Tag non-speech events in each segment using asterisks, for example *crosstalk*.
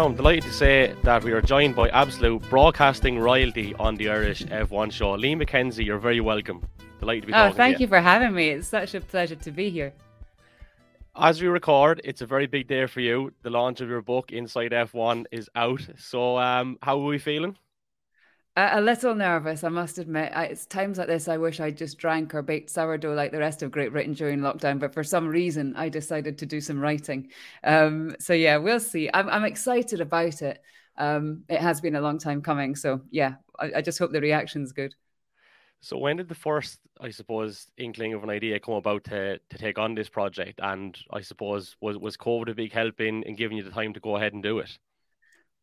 Now, I'm delighted to say that we are joined by absolute broadcasting royalty on the Irish F1 show. Lee McKenzie, you're very welcome. Delighted to be Oh, thank you. you for having me. It's such a pleasure to be here. As we record, it's a very big day for you. The launch of your book, Inside F1, is out. So, um, how are we feeling? A, little nervous, I must admit. I, it's times like this I wish I'd just drank or baked sourdough like the rest of Great Britain during lockdown. But for some reason, I decided to do some writing. Um, so yeah, we'll see. I'm, I'm excited about it. Um, it has been a long time coming. So yeah, I, I just hope the reaction's good. So when did the first, I suppose, inkling of an idea come about to, to take on this project? And I suppose was was COVID a big help in, in giving you the time to go ahead and do it?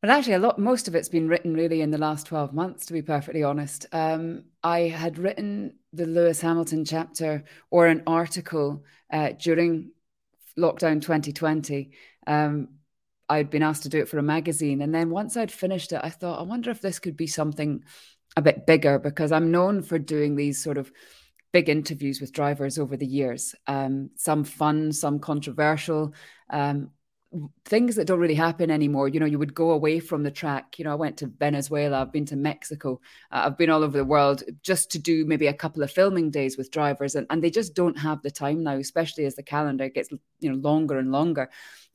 Well, actually, a lot, most of it's been written really in the last 12 months, to be perfectly honest. Um, I had written the Lewis Hamilton chapter or an article uh, during lockdown 2020. Um, I'd been asked to do it for a magazine. And then once I'd finished it, I thought, I wonder if this could be something a bit bigger because I'm known for doing these sort of big interviews with drivers over the years. Um, some fun, some controversial. Um, things that don't really happen anymore. You know, you would go away from the track. You know, I went to Venezuela, I've been to Mexico, uh, I've been all over the world just to do maybe a couple of filming days with drivers, and, and they just don't have the time now, especially as the calendar gets you know longer and longer.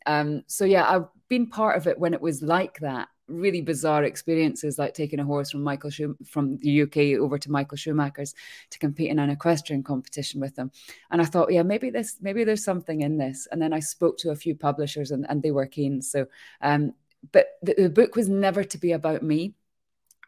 Um, so yeah, I've been part of it when it was like that, really bizarre experiences like taking a horse from Michael Schum- from the UK over to Michael Schumacher's to compete in an equestrian competition with them. And I thought, yeah, maybe this, maybe there's something in this. And then I spoke to a few publishers and, and they were keen. So, um, but the, the book was never to be about me.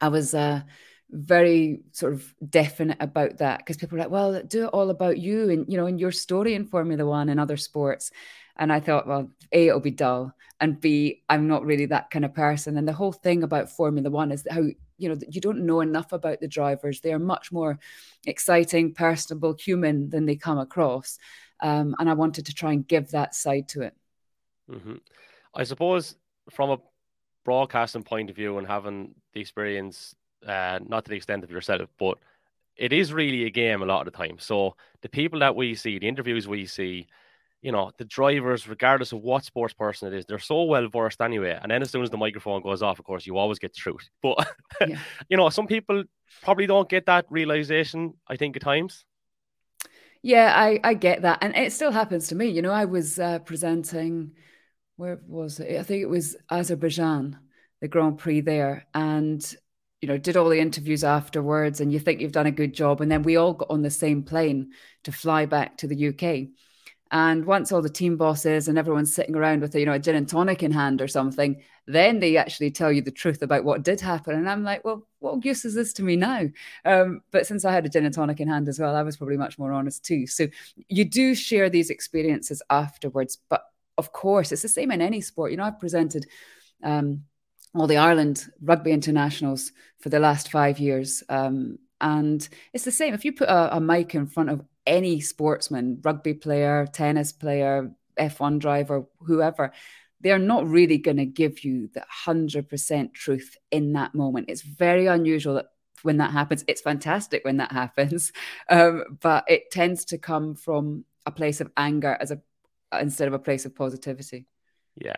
I was uh, very sort of definite about that because people are like, well, do it all about you and you know, and your story in Formula One and other sports. And I thought, well, A, it'll be dull. And B, I'm not really that kind of person. And the whole thing about Formula One is how, you know, you don't know enough about the drivers. They are much more exciting, personable, human than they come across. Um, and I wanted to try and give that side to it. Mm-hmm. I suppose from a broadcasting point of view and having the experience, uh, not to the extent of yourself, but it is really a game a lot of the time. So the people that we see, the interviews we see, you know, the drivers, regardless of what sports person it is, they're so well versed anyway. And then as soon as the microphone goes off, of course, you always get the truth. *laughs* But yeah. *laughs* you know, some people probably don't get that realization, I think, at times. Yeah, I, I get that. And it still happens to me. You know, I was uh, presenting, where was it? I think it was Azerbaijan, the Grand Prix there. And, you know, did all the interviews afterwards. And you think you've done a good job. And then we all got on the same plane to fly back to the UK. And once all the team bosses and everyone's sitting around with a, you know a gin and tonic in hand or something, then they actually tell you the truth about what did happen. And I'm like, well, what use is this to me now? Um, but since I had a gin and tonic in hand as well, I was probably much more honest too. So you do share these experiences afterwards. But of course, it's the same in any sport. You know, I've presented um, all the Ireland rugby internationals for the last five years. Um, and it's the same. If you put a, a mic in front of any sportsman, rugby player, tennis player, F1 driver, whoever, they're not really going to give you the 100% truth in that moment. It's very unusual that when that happens. It's fantastic when that *laughs* happens, um, but it tends to come from a place of anger as a instead of a place of positivity. Yeah.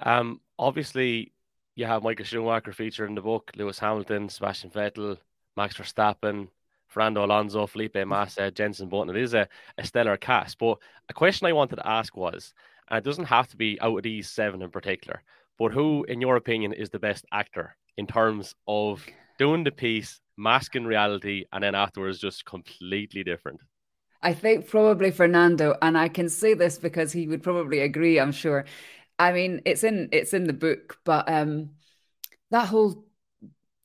Um, obviously, you have Michael Schumacher featured in the book, Lewis Hamilton, Sebastian Vettel, Max Verstappen, Fernando Alonso, Felipe Massa, Jensen Button. It is a, a stellar cast. But a question I wanted to ask was, and it doesn't have to be out of these seven in particular, but who, in your opinion, is the best actor in terms of doing the piece, masking reality, and then afterwards just completely different? I think probably Fernando, and I can say this because he would probably agree. I'm sure. I mean, it's in it's in the book, but um, that whole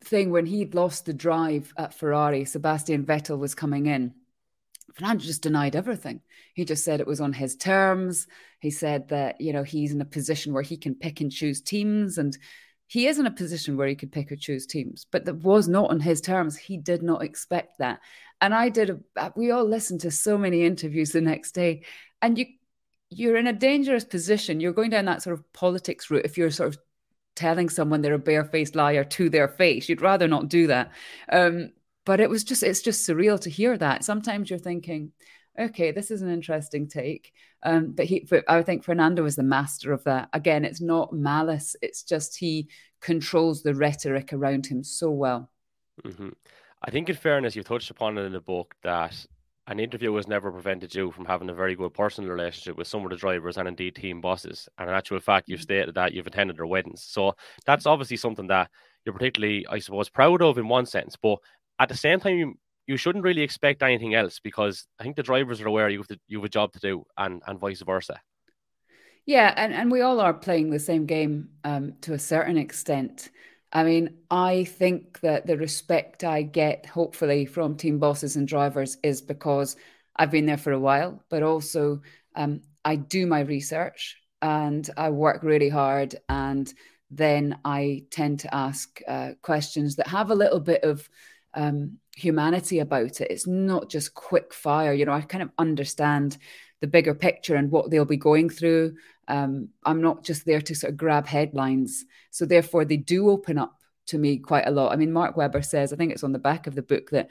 thing when he'd lost the drive at Ferrari, Sebastian Vettel was coming in. Fernando just denied everything. He just said it was on his terms. He said that, you know, he's in a position where he can pick and choose teams. And he is in a position where he could pick or choose teams, but that was not on his terms. He did not expect that. And I did, a, uh, we all listened to so many interviews the next day. And you, you're in a dangerous position. You're going down that sort of politics route if you're sort of telling someone they're a barefaced liar to their face. You'd rather not do that. Um, but it was just, it's just surreal to hear that. Sometimes you're thinking, okay, this is an interesting take. Um, but he, but I think Fernando is the master of that. Again, it's not malice; it's just he controls the rhetoric around him so well. Mm-hmm. I think, in fairness, you touched upon it in the book that an interview has never prevented you from having a very good personal relationship with some of the drivers and indeed team bosses. And in actual fact, you've mm-hmm. stated that you've attended their weddings. So that's obviously something that you're particularly, I suppose, proud of in one sense. But at the same time, you, you shouldn't really expect anything else because I think the drivers are aware you have, to, you have a job to do and, and vice versa. Yeah, and, and we all are playing the same game um, to a certain extent. I mean, I think that the respect I get, hopefully, from team bosses and drivers is because I've been there for a while, but also um, I do my research and I work really hard. And then I tend to ask uh, questions that have a little bit of um, humanity about it. It's not just quick fire. You know, I kind of understand the bigger picture and what they'll be going through. Um, I'm not just there to sort of grab headlines. So therefore, they do open up to me quite a lot. I mean, Mark Webber says, I think it's on the back of the book that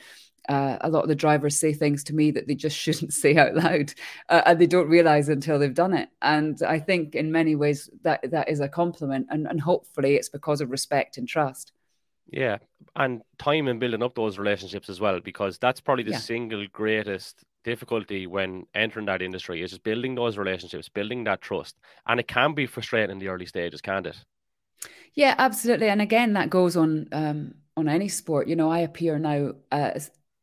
uh, a lot of the drivers say things to me that they just *laughs* shouldn't say out loud, uh, and they don't realize until they've done it. And I think in many ways that that is a compliment, and, and hopefully it's because of respect and trust. Yeah, and time in building up those relationships as well, because that's probably the yeah. single greatest difficulty when entering that industry is just building those relationships, building that trust. And it can be frustrating in the early stages, can't it? Yeah, absolutely. And again, that goes on um, on any sport. You know, I appear now uh,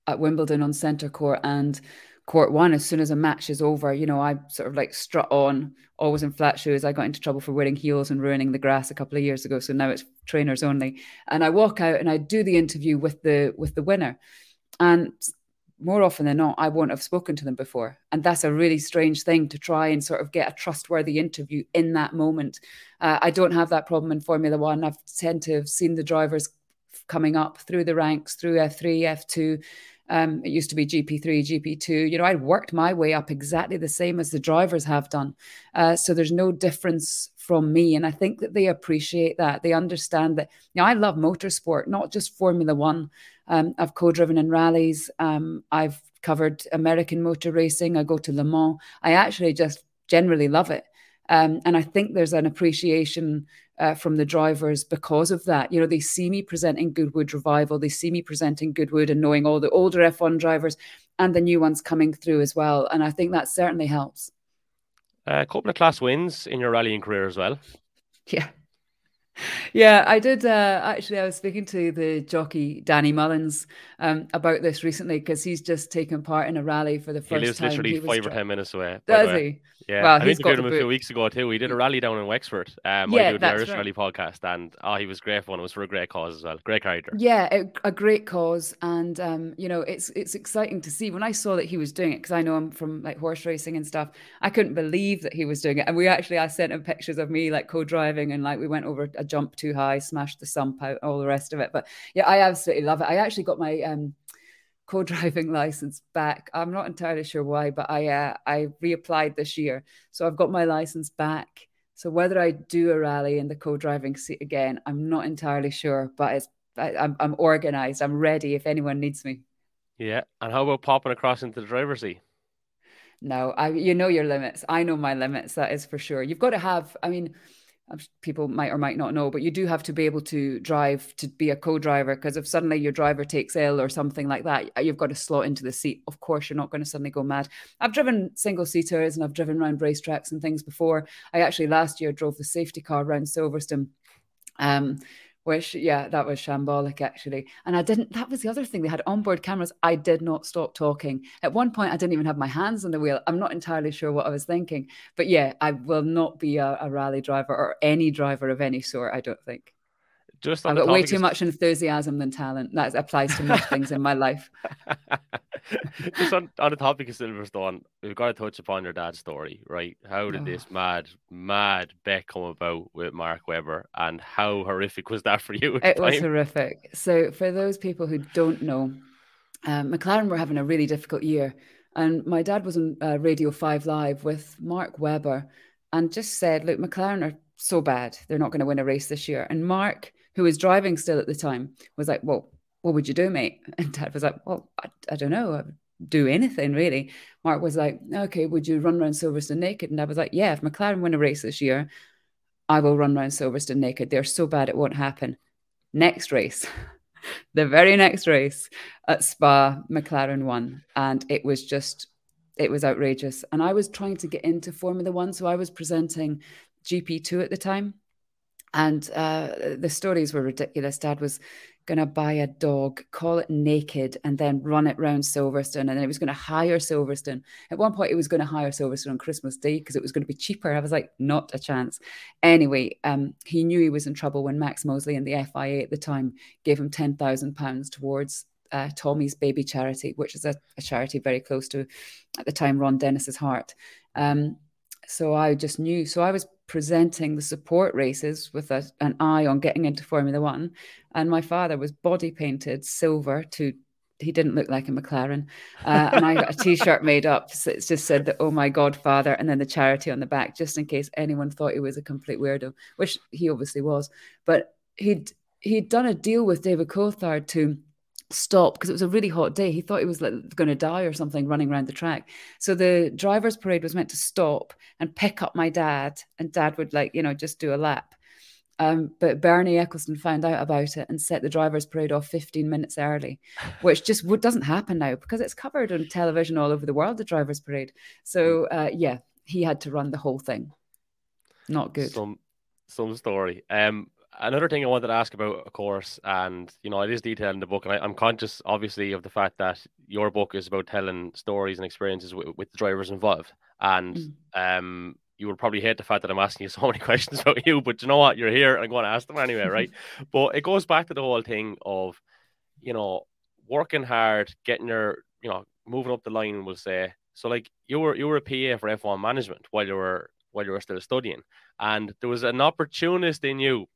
at Wimbledon on centre court and court one. As soon as a match is over, you know, I sort of like strut on, always in flat shoes. I got into trouble for wearing heels and ruining the grass a couple of years ago, so now it's trainers only. And I walk out and I do the interview with the with the winner. And more often than not, I won't have spoken to them before. And that's a really strange thing to try and sort of get a trustworthy interview in that moment. Uh, I don't have that problem in Formula One. I've tend to have seen the drivers coming up through the ranks, through F3, F2. Um, it used to be GP3, GP2. You know, I'd worked my way up exactly the same as the drivers have done. Uh, so there's no difference from me. And I think that they appreciate that. They understand that, you know, I love motorsport, not just Formula One. Um, I've co driven in rallies. Um, I've covered American motor racing. I go to Le Mans. I actually just generally love it. Um, and I think there's an appreciation uh, from the drivers because of that. You know, they see me presenting Goodwood Revival, they see me presenting Goodwood and knowing all the older F1 drivers and the new ones coming through as well. And I think that certainly helps. A couple of class wins in your rallying career as well. Yeah. Yeah, I did. Uh, actually, I was speaking to the jockey Danny Mullins um, about this recently because he's just taken part in a rally for the first time. He lives time. literally he five or ten minutes away. Does he? Yeah, well, I interviewed him a few weeks ago too. He did a rally down in Wexford. Um, yeah, I do the Irish right. Rally podcast, and oh, he was great fun. It was for a great cause as well. Great character. Yeah, a, a great cause, and um, you know, it's it's exciting to see when I saw that he was doing it because I know him from like horse racing and stuff. I couldn't believe that he was doing it, and we actually I sent him pictures of me like co-driving, and like we went over a jump too high, smash the sump out, all the rest of it. But yeah, I absolutely love it. I actually got my um co-driving *laughs* license back. I'm not entirely sure why, but I uh, I reapplied this year, so I've got my license back. So whether I do a rally in the co-driving seat again, I'm not entirely sure, but it's I, I'm I'm organized. I'm ready if anyone needs me. Yeah, and how about popping across into the driver's seat? No, I you know your limits. I know my limits. That is for sure. You've got to have. I mean people might or might not know, but you do have to be able to drive to be a co-driver because if suddenly your driver takes ill or something like that, you've got to slot into the seat. Of course, you're not going to suddenly go mad. I've driven single seaters and I've driven around racetracks and things before. I actually last year drove the safety car around Silverstone. Um, which yeah that was shambolic actually. And i didn't that was the other thing they had onboard cameras. I did not stop talking. At one point i didn't even have my hands on the wheel. I'm not entirely sure what i was thinking. But yeah i will not be a, a rally driver or any driver of any sort i don't think just I've got way too much enthusiasm than talent. That applies to most things in my life. *laughs* just on, on the topic of Silverstone, we've got to touch upon your dad's story, right? How did oh. this mad, mad bet come about with Mark Webber, and how horrific was that for you? It was horrific. So, for those people who don't know, um, McLaren were having a really difficult year, and my dad was on uh, Radio Five Live with Mark Webber, and just said, "Look, McLaren are so bad; they're not going to win a race this year." And Mark who was driving still at the time, was like, Well, what would you do, mate? *laughs* And dad was like, Well, I, I don't know. I would do anything really. Mark was like, okay, would you run around Silverstone naked? And I was like, yeah, if McLaren win a race this year, I will run around Silverstone naked. They're so bad it won't happen. Next race, *laughs* the very next race at Spa, McLaren won. And it was just, it was outrageous. And I was trying to get into Formula One. So I was presenting GP2 at the time. And uh, the stories were ridiculous. Dad was going to buy a dog, call it naked, and then run it round Silverstone. And then it was going to hire Silverstone. At one point, it was going to hire Silverstone on Christmas Day because it was going to be cheaper. I was like, not a chance. Anyway, um, he knew he was in trouble when Max Mosley and the FIA at the time gave him £10,000 towards uh, Tommy's Baby Charity, which is a, a, charity very close to, at the time, Ron Dennis's heart. Um, so I just knew. So I was presenting the support races with a, an eye on getting into Formula One. And my father was body painted silver to he didn't look like a McLaren. Uh, and I got a *laughs* T-shirt made up. So it just said that, "Oh my God, Father," and then the charity on the back, just in case anyone thought he was a complete weirdo, which he obviously was. But he'd he'd done a deal with David Coulthard to stop because it was a really hot day. He thought he was like going to die or something running around the track. So the drivers' parade was meant to stop and pick up my dad, and dad would like you know just do a lap. Um, but Bernie Ecclestone found out about it and set the drivers' parade off 15 minutes early, *sighs* which just doesn't happen now because it's covered on television all over the world. The drivers' parade. So uh, yeah, he had to run the whole thing. Not good. Some some story. Um, another thing I wanted to ask about, of course, and you know, it is detailed in the book, and I, am conscious, obviously, of the fact that your book is about telling stories and experiences with, with the drivers involved, and mm. um, you will probably hate the fact that I'm asking you so many *laughs* questions about you, but you know what, you're here, and I'm going to ask them anyway, *laughs* right? but it goes back to the whole thing of, you know, working hard, getting your, you know, moving up the line, we'll say. So, like, you were you were a PA for F1 management while you were while you were still studying, and there was an opportunist in you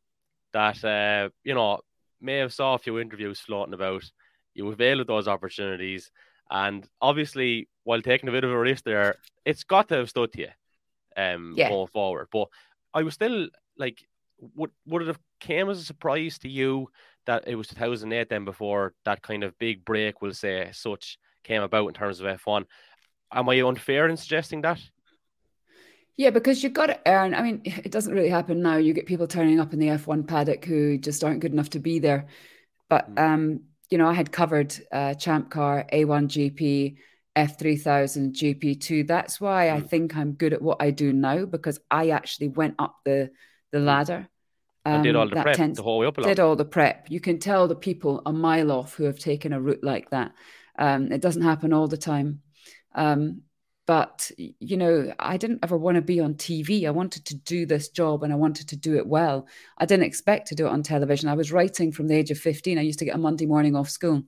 that uh, you know may have saw a few interviews floating about. You availed of those opportunities, and obviously, while taking a bit of a risk there, it's got to have stood to you um, yeah. going forward. But I was still like, would would it have came as a surprise to you that it was 2008 then before that kind of big break, we'll say, such came about in terms of F1? Am I unfair in suggesting that? Yeah, because you've got to earn. I mean, it doesn't really happen now. You get people turning up in the F1 paddock who just aren't good enough to be there. But hmm. um, you know, I had covered uh, Champ Car, A1 GP, F3000, GP2. That's why I hmm. think I'm good at what I do now because I actually went up the the hmm. ladder. Um, and did all the prep tends, the whole way up. Did all the prep. You can tell the people a mile off who have taken a route like that. Um, it doesn't happen all the time. Um, but you know i didn't ever want to be on tv i wanted to do this job and i wanted to do it well. I didn't expect to do it on television. I was writing from the age of 15 i used to get a monday morning off school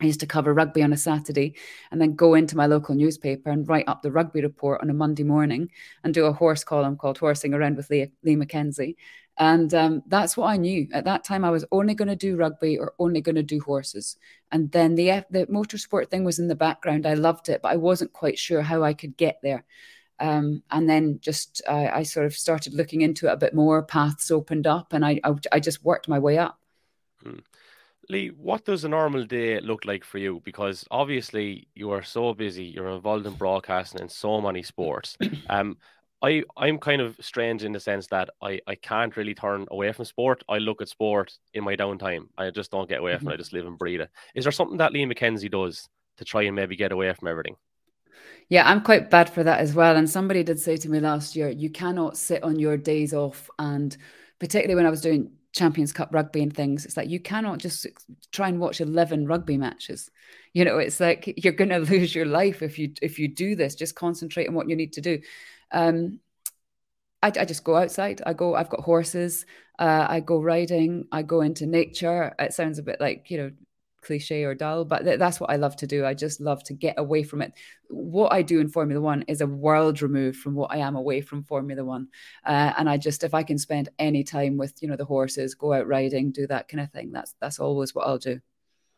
I used to cover rugby on a Saturday and then go into my local newspaper and write up the rugby report on a Monday morning and do a horse column called Horsing Around with Lee, Lee McKenzie. And um, that's what I knew. At that time, I was only going to do rugby or only going to do horses. And then the, the motorsport thing was in the background. I loved it, but I wasn't quite sure how I could get there. Um, and then just I sort of started looking into it a bit more. Paths opened up, and I I, I just worked my way up. Hmm. Lee, what does a normal day look like for you? Because obviously you are so busy, you're involved in broadcasting in so many sports. Um, I I'm kind of strange in the sense that I I can't really turn away from sport. I look at sport in my downtime. I just don't get away from mm-hmm. it. I just live and breathe it. Is there something that Lee McKenzie does to try and maybe get away from everything? Yeah, I'm quite bad for that as well. And somebody did say to me last year, you cannot sit on your days off and particularly when I was doing Champions Cup rugby and things. It's like you cannot just try and watch 11 rugby matches. You know, it's like *laughs* you're going to lose your life if you if you do this. Just concentrate on what you need to do. Um, I, I just go outside. I go. I've got horses. Uh, I go riding. I go into nature. It sounds a bit like you know cliche or dull, but th- that's what I love to do. I just love to get away from it. What I do in Formula One is a world removed from what I am away from Formula One. Uh, and I just, if I can spend any time with, you know, the horses, go out riding, do that kind of thing, that's that's always what I'll do.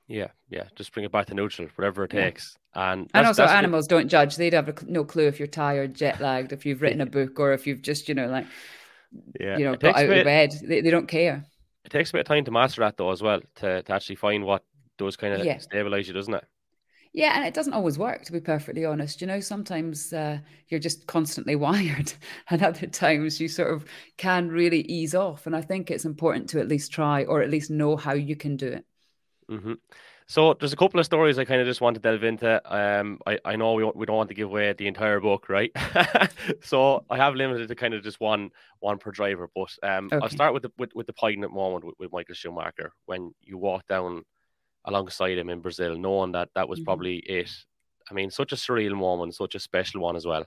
Yeah, yeah, just bring it back to neutral, whatever it takes. Yeah. And and also animals good... don't judge; they'd have no clue if you're tired, jet lagged, if you've written a book, or if you've just, you know, like, yeah, you know, got out of bed. They, they don't care. It takes a bit of time to master that, though, as well, to, to actually find what does kind of yeah. stabilize you, doesn't it? Yeah, and it doesn't always work, to be perfectly honest. You know, sometimes uh, you're just constantly *laughs* wired, and other times you sort of can really ease off. And I think it's important to at least try or at least know how you can do it. Mm-hmm. So there's a couple of stories I kind of just want to delve into. Um, I, I know we, we don't want to give away the entire book, right? *laughs* so I have limited to kind of just one one per driver. But um, okay. I'll start with the with, with the poignant moment with, with Michael Schumacher when you walk down alongside him in Brazil, knowing that that was mm-hmm. probably it. I mean, such a surreal moment, such a special one as well.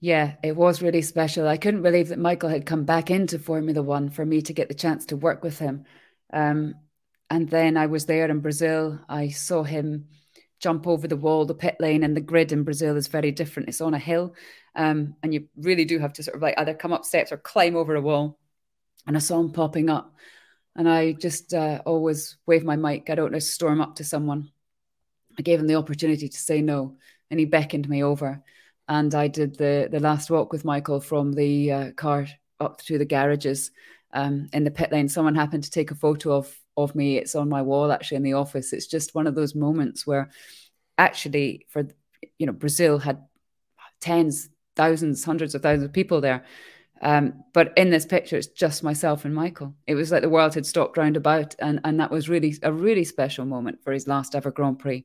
Yeah, it was really special. I couldn't believe that Michael had come back into Formula One for me to get the chance to work with him. Um, and then I was there in Brazil. I saw him jump over the wall, the pit lane, and the grid in Brazil is very different. It's on a hill, um, and you really do have to sort of like either come up steps or climb over a wall. And I saw him popping up, and I just uh, always wave my mic. I don't know, storm up to someone. I gave him the opportunity to say no, and he beckoned me over, and I did the the last walk with Michael from the uh, car up to the garages um, in the pit lane. Someone happened to take a photo of of me. It's on my wall actually in the office. It's just one of those moments where actually for you know Brazil had tens, thousands, hundreds of thousands of people there. Um, but in this picture, it's just myself and Michael. It was like the world had stopped round about, and and that was really a really special moment for his last ever Grand Prix.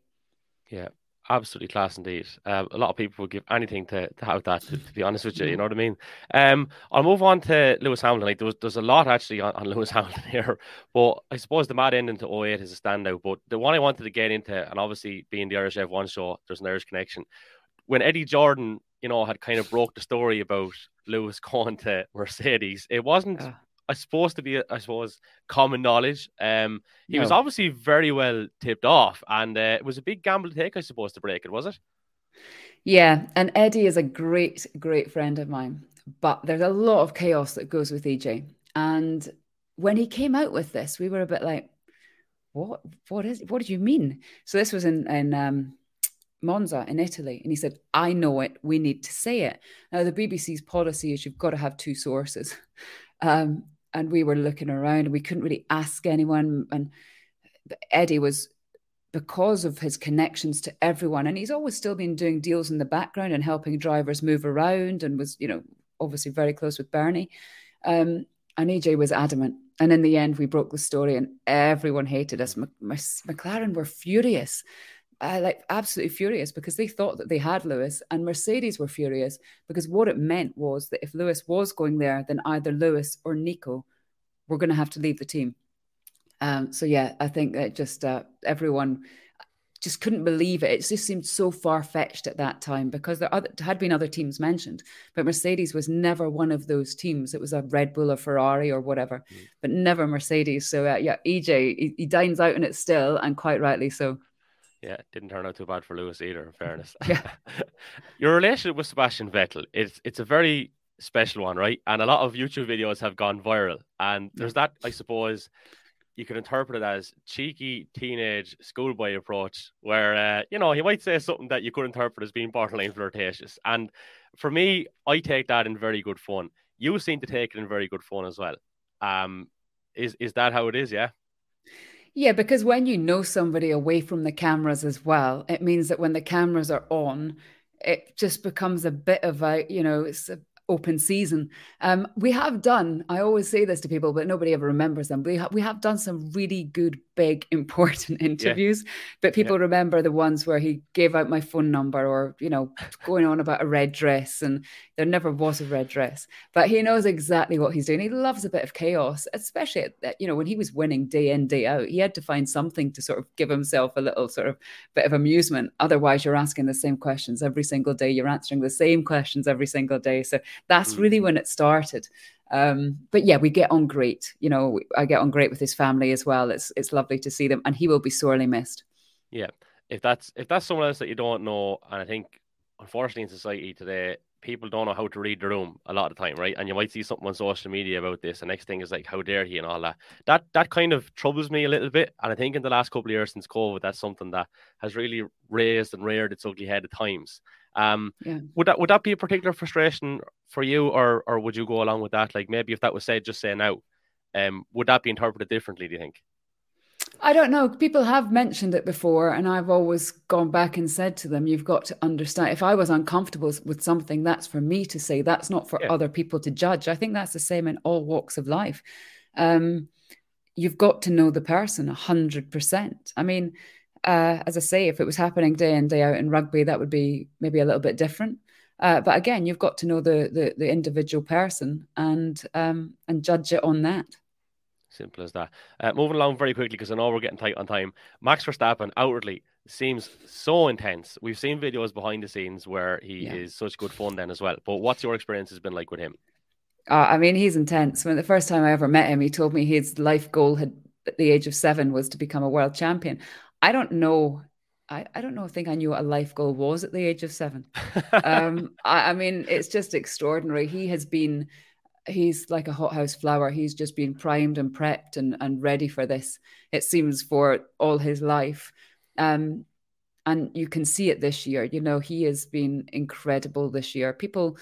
Yeah, absolutely class indeed. Um, a lot of people would give anything to, to have that. To, to, be honest with you, you know what I mean. Um, I'll move on to Lewis Hamilton. Like there's a lot actually on, on *laughs* Lewis Hamilton here, but I suppose the mad ending to 08 is a standout. But the one I wanted to get into, and obviously being the Irish F1 show, there's an Irish connection. When Eddie Jordan, you know, had kind of broke the story about Lewis *laughs* going to Mercedes, it wasn't. Uh I supposed to be, I suppose, common knowledge. Um, he no. was obviously very well tipped off, and uh, it was a big gamble to take, I suppose, to break it, was it? Yeah, and Eddie is a great, great friend of mine, but there's a lot of chaos that goes with EJ. And when he came out with this, we were a bit like, "What? What is? What did you mean?" So this was in in um, Monza in Italy, and he said, "I know it. We need to say it." Now the BBC's policy is you've got to have two sources. *laughs* Um, and we were looking around and we couldn't really ask anyone. And Eddie was because of his connections to everyone, and he's always still been doing deals in the background and helping drivers move around, and was you know obviously very close with Bernie. Um, and EJ was adamant. And in the end, we broke the story, and everyone hated us. McLaren were furious uh, like absolutely furious because they thought that they had Lewis, and Mercedes were furious because what it meant was that if Lewis was going there, then either Lewis or Nico were going to have to leave the team. Um, so yeah, I think that just uh, everyone just couldn't believe it. It just seemed so far fetched at that time because there other, had been other teams mentioned, but Mercedes was never one of those teams. It was a Red Bull or Ferrari or whatever, mm. but never Mercedes. So uh, yeah, EJ he, he dines out on it still, and quite rightly so. Yeah, didn't turn out too bad for Lewis either. In fairness, *laughs* yeah. *laughs* Your relationship with Sebastian Vettel it's it's a very special one, right? And a lot of YouTube videos have gone viral, and there's that I suppose you can interpret it as cheeky teenage schoolboy approach, where uh, you know he might say something that you could interpret as being borderline flirtatious. And for me, I take that in very good fun. You seem to take it in very good fun as well. Um, is is that how it is? Yeah. Yeah, because when you know somebody away from the cameras as well, it means that when the cameras are on, it just becomes a bit of a, you know, it's a open season. Um, we have done, I always say this to people, but nobody ever remembers them. We, ha- we have done some really good, big, *laughs* important interviews, yeah. but people yeah. remember the ones where he gave out my phone number or, you know, going on about a red dress. And there never was a red dress, but he knows exactly what he's doing. He loves a bit of chaos, especially, at, you know, when he was winning day in, day out, he had to find something to sort of give himself a little sort of bit of amusement. Otherwise, you're asking the same questions every single day. You're answering the same questions every single day. So that's really mm. when it started. Um, but yeah, we get on great. You know, I get on great with his family as well. It's it's lovely to see them, and he will be sorely missed. Yeah, if that's if that's someone else that you don't know, and I think unfortunately in society today, people don't know how to read the room a lot of the time, right? And you might see something on social media about this. The next thing is like, how dare he and all that. That that kind of troubles me a little bit. And I think in the last couple of years since COVID, that's something that has really raised and reared its ugly head at times. Um, yeah. would that would that be a particular frustration for you, or or would you go along with that? Like maybe if that was said, just say now, um, would that be interpreted differently? Do you think? I don't know. People have mentioned it before, and I've always gone back and said to them, "You've got to understand. If I was uncomfortable with something, that's for me to say. That's not for yeah. other people to judge." I think that's the same in all walks of life. Um, you've got to know the person a hundred percent. I mean, uh, as I say, if it was happening day in day out in rugby, that would be maybe a little bit different. Uh, but again, you've got to know the the, the individual person and um, and judge it on that. Simple as that. Uh, moving along very quickly because I know we're getting tight on time. Max Verstappen outwardly seems so intense. We've seen videos behind the scenes where he yeah. is such good fun then as well. But what's your experience has been like with him? Uh, I mean, he's intense. When the first time I ever met him, he told me his life goal had at the age of seven was to become a world champion. I don't know. I, I don't know. I think I knew what a life goal was at the age of seven. um, *laughs* I, I mean, it's just extraordinary. He has been he's like a hothouse flower. He's just been primed and prepped and, and ready for this, it seems, for all his life. Um, and you can see it this year. You know, he has been incredible this year. People,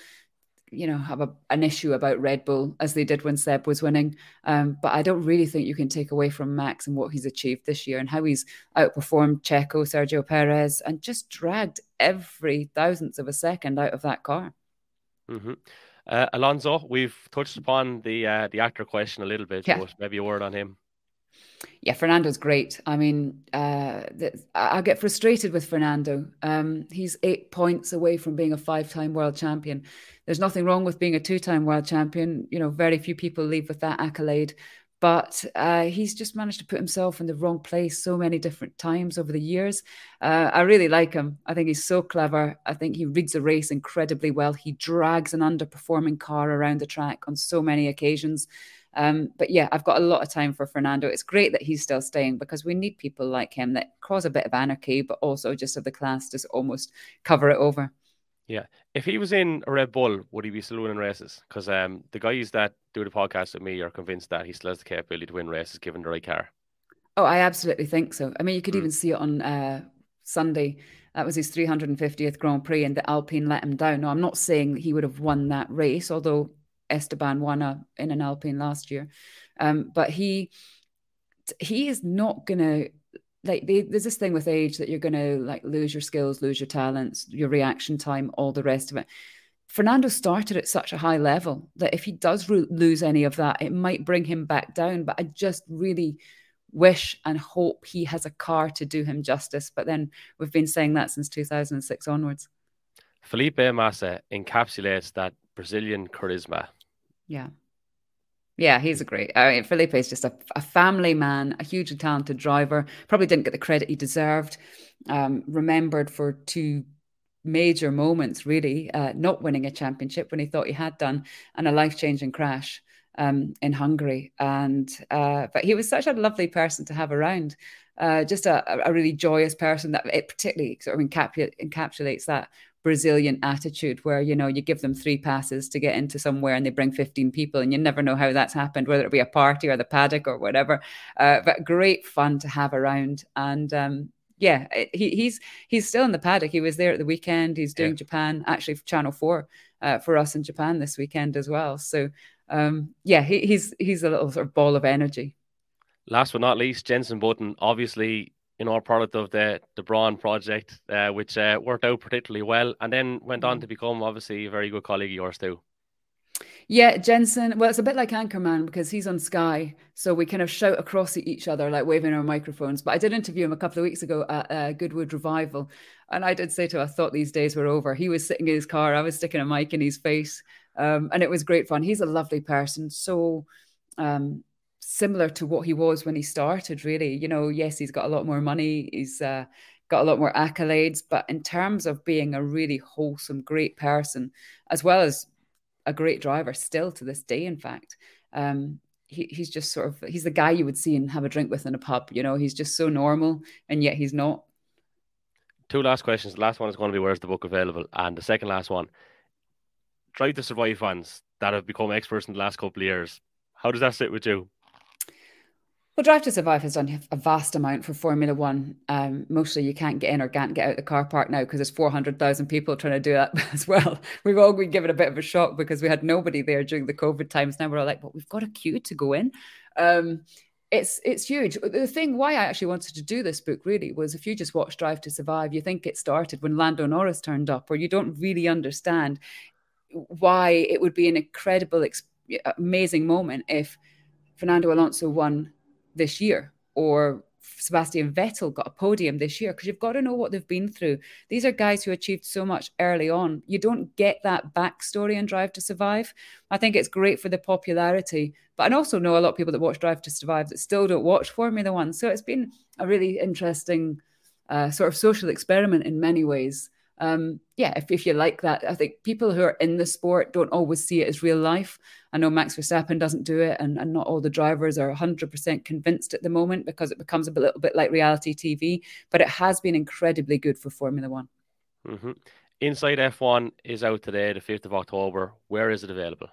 you know, have a, an issue about Red Bull as they did when Seb was winning. Um, but I don't really think you can take away from Max and what he's achieved this year and how he's outperformed Checo, Sergio Perez, and just dragged every thousandth of a second out of that car. Mm-hmm. Uh, Alonso, we've touched upon the uh, the actor question a little bit, yeah. maybe a word on him. Yeah, Fernando's great. I mean, uh, I get frustrated with Fernando. Um, he's eight points away from being a five-time world champion. There's nothing wrong with being a two-time world champion. You know, very few people leave with that accolade but uh, he's just managed to put himself in the wrong place so many different times over the years. Uh, I really like him. I think he's so clever. I think he reads a race incredibly well. He drags an underperforming car around the track on so many occasions. Um, but yeah, I've got a lot of time for Fernando. It's great that he's still staying because we need people like him that cause a bit of anarchy, but also just have the class to almost cover it over. Yeah. If he was in a Red Bull, would he be still winning races? Because um, the guys that do the podcast with me are convinced that he still has the capability to win races given the right car. Oh, I absolutely think so. I mean, you could mm. even see it on uh, Sunday. That was his 350th Grand Prix, and the Alpine let him down. Now, I'm not saying he would have won that race, although Esteban won in an Alpine last year. Um, but he he is not to like they, there's this thing with age that you're to like lose your skills, lose your talents, your reaction time, all the rest of it. Fernando started at such a high level that if he does ro- lose any of that, it might bring him back down. But I just really wish and hope he has a car to do him justice. But then we've been saying that since 2006 onwards. Felipe Massa encapsulates that Brazilian charisma. Yeah. Yeah, he's a great. I mean, Felipe is just a, a, family man, a hugely talented driver. Probably didn't get the credit he deserved. Um, remembered for two major moments, really, uh, not winning a championship when he thought he had done, and a life changing crash um, in Hungary. And uh, but he was such a lovely person to have around. Uh, just a, a, really joyous person that it particularly sort of encapsulates that Brazilian attitude where, you know, you give them three passes to get into somewhere and they bring 15 people and you never know how that's happened, whether it be a party or the paddock or whatever. Uh, but great fun to have around. And um, yeah, he, he's he's still in the paddock. He was there at the weekend. He's doing yeah. Japan, actually, Channel 4 uh, for us in Japan this weekend as well. So um, yeah, he, he's he's a little sort of ball of energy. Last but not least, Jensen Button, obviously you know, a product of the the Brawn project, uh, which uh, worked out particularly well, and then went on mm. to become obviously a very good colleague of yours too. Yeah, Jensen. Well, it's a bit like Anchorman because he's on Sky, so we kind of shout across at each other, like waving our microphones. But I did interview him a couple of weeks ago at uh, Goodwood Revival, and I did say to him, I thought these days were over. He was sitting in his car, I was sticking a mic in his face, um, and it was great fun. He's a lovely person, so um, similar to what he was when he started, really. You know, yes, he's got a lot more money, he's uh, got a lot more accolades, but in terms of being a really wholesome, great person, as well as a great driver, still to this day, in fact, um, he, he's just sort of he's the guy you would see and have a drink with in a pub. You know, he's just so normal, and yet he's not. Two last questions. The last one is going to be where's the book available, and the second last one, Drive to Survive fans that have become experts in the last couple of years. How does that sit with you? Well, Drive to Survive has done a vast amount for Formula One. Um, mostly you can't get in or can't get out the car park now because there's 400,000 people trying to do that *laughs* as well. We've all been given a bit of a shock because we had nobody there during the COVID times. Now we're all like, but we've got a queue to go in. Um, it's it's huge. The thing why I actually wanted to do this book really was if you just watch Drive to Survive, you think it started when Lando Norris turned up, or you don't really understand why it would be an incredible, amazing moment if Fernando Alonso won this year, or Sebastian Vettel got a podium this year because you've got to know what they've been through. These are guys who achieved so much early on. You don't get that backstory in Drive to Survive. I think it's great for the popularity, but I also know a lot of people that watch Drive to Survive that still don't watch Formula One. So it's been a really interesting uh, sort of social experiment in many ways um, yeah, if, if you like that, I think people who are in the sport don't always see it as real life. I know Max Verstappen doesn't do it, and, and not all the drivers are 100% convinced at the moment because it becomes a little bit like reality TV, but it has been incredibly good for Formula One. Mm-hmm. Inside F1 is out today, the 5th of October. Where is it available?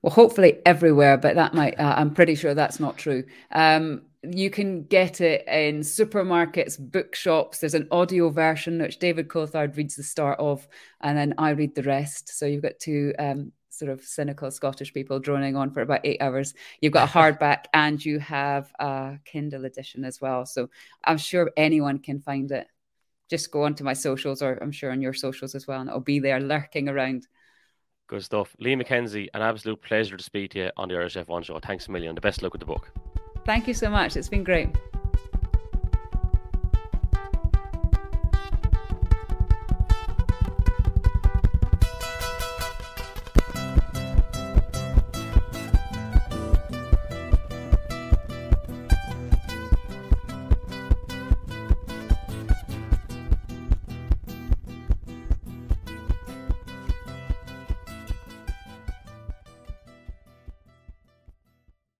Well, hopefully everywhere, but that might, uh, I'm pretty sure that's not true. Um, you can get it in supermarkets, bookshops. There's an audio version which David Coulthard reads the start of, and then I read the rest. So you've got two um, sort of cynical Scottish people droning on for about eight hours. You've got a hardback *laughs* and you have a Kindle edition as well. So I'm sure anyone can find it. Just go onto my socials, or I'm sure on your socials as well, and it'll be there lurking around. Good stuff. Lee McKenzie, an absolute pleasure to speak to you on the Irish F1 show. Thanks a million. The best luck with the book. Thank you so much. It's been great.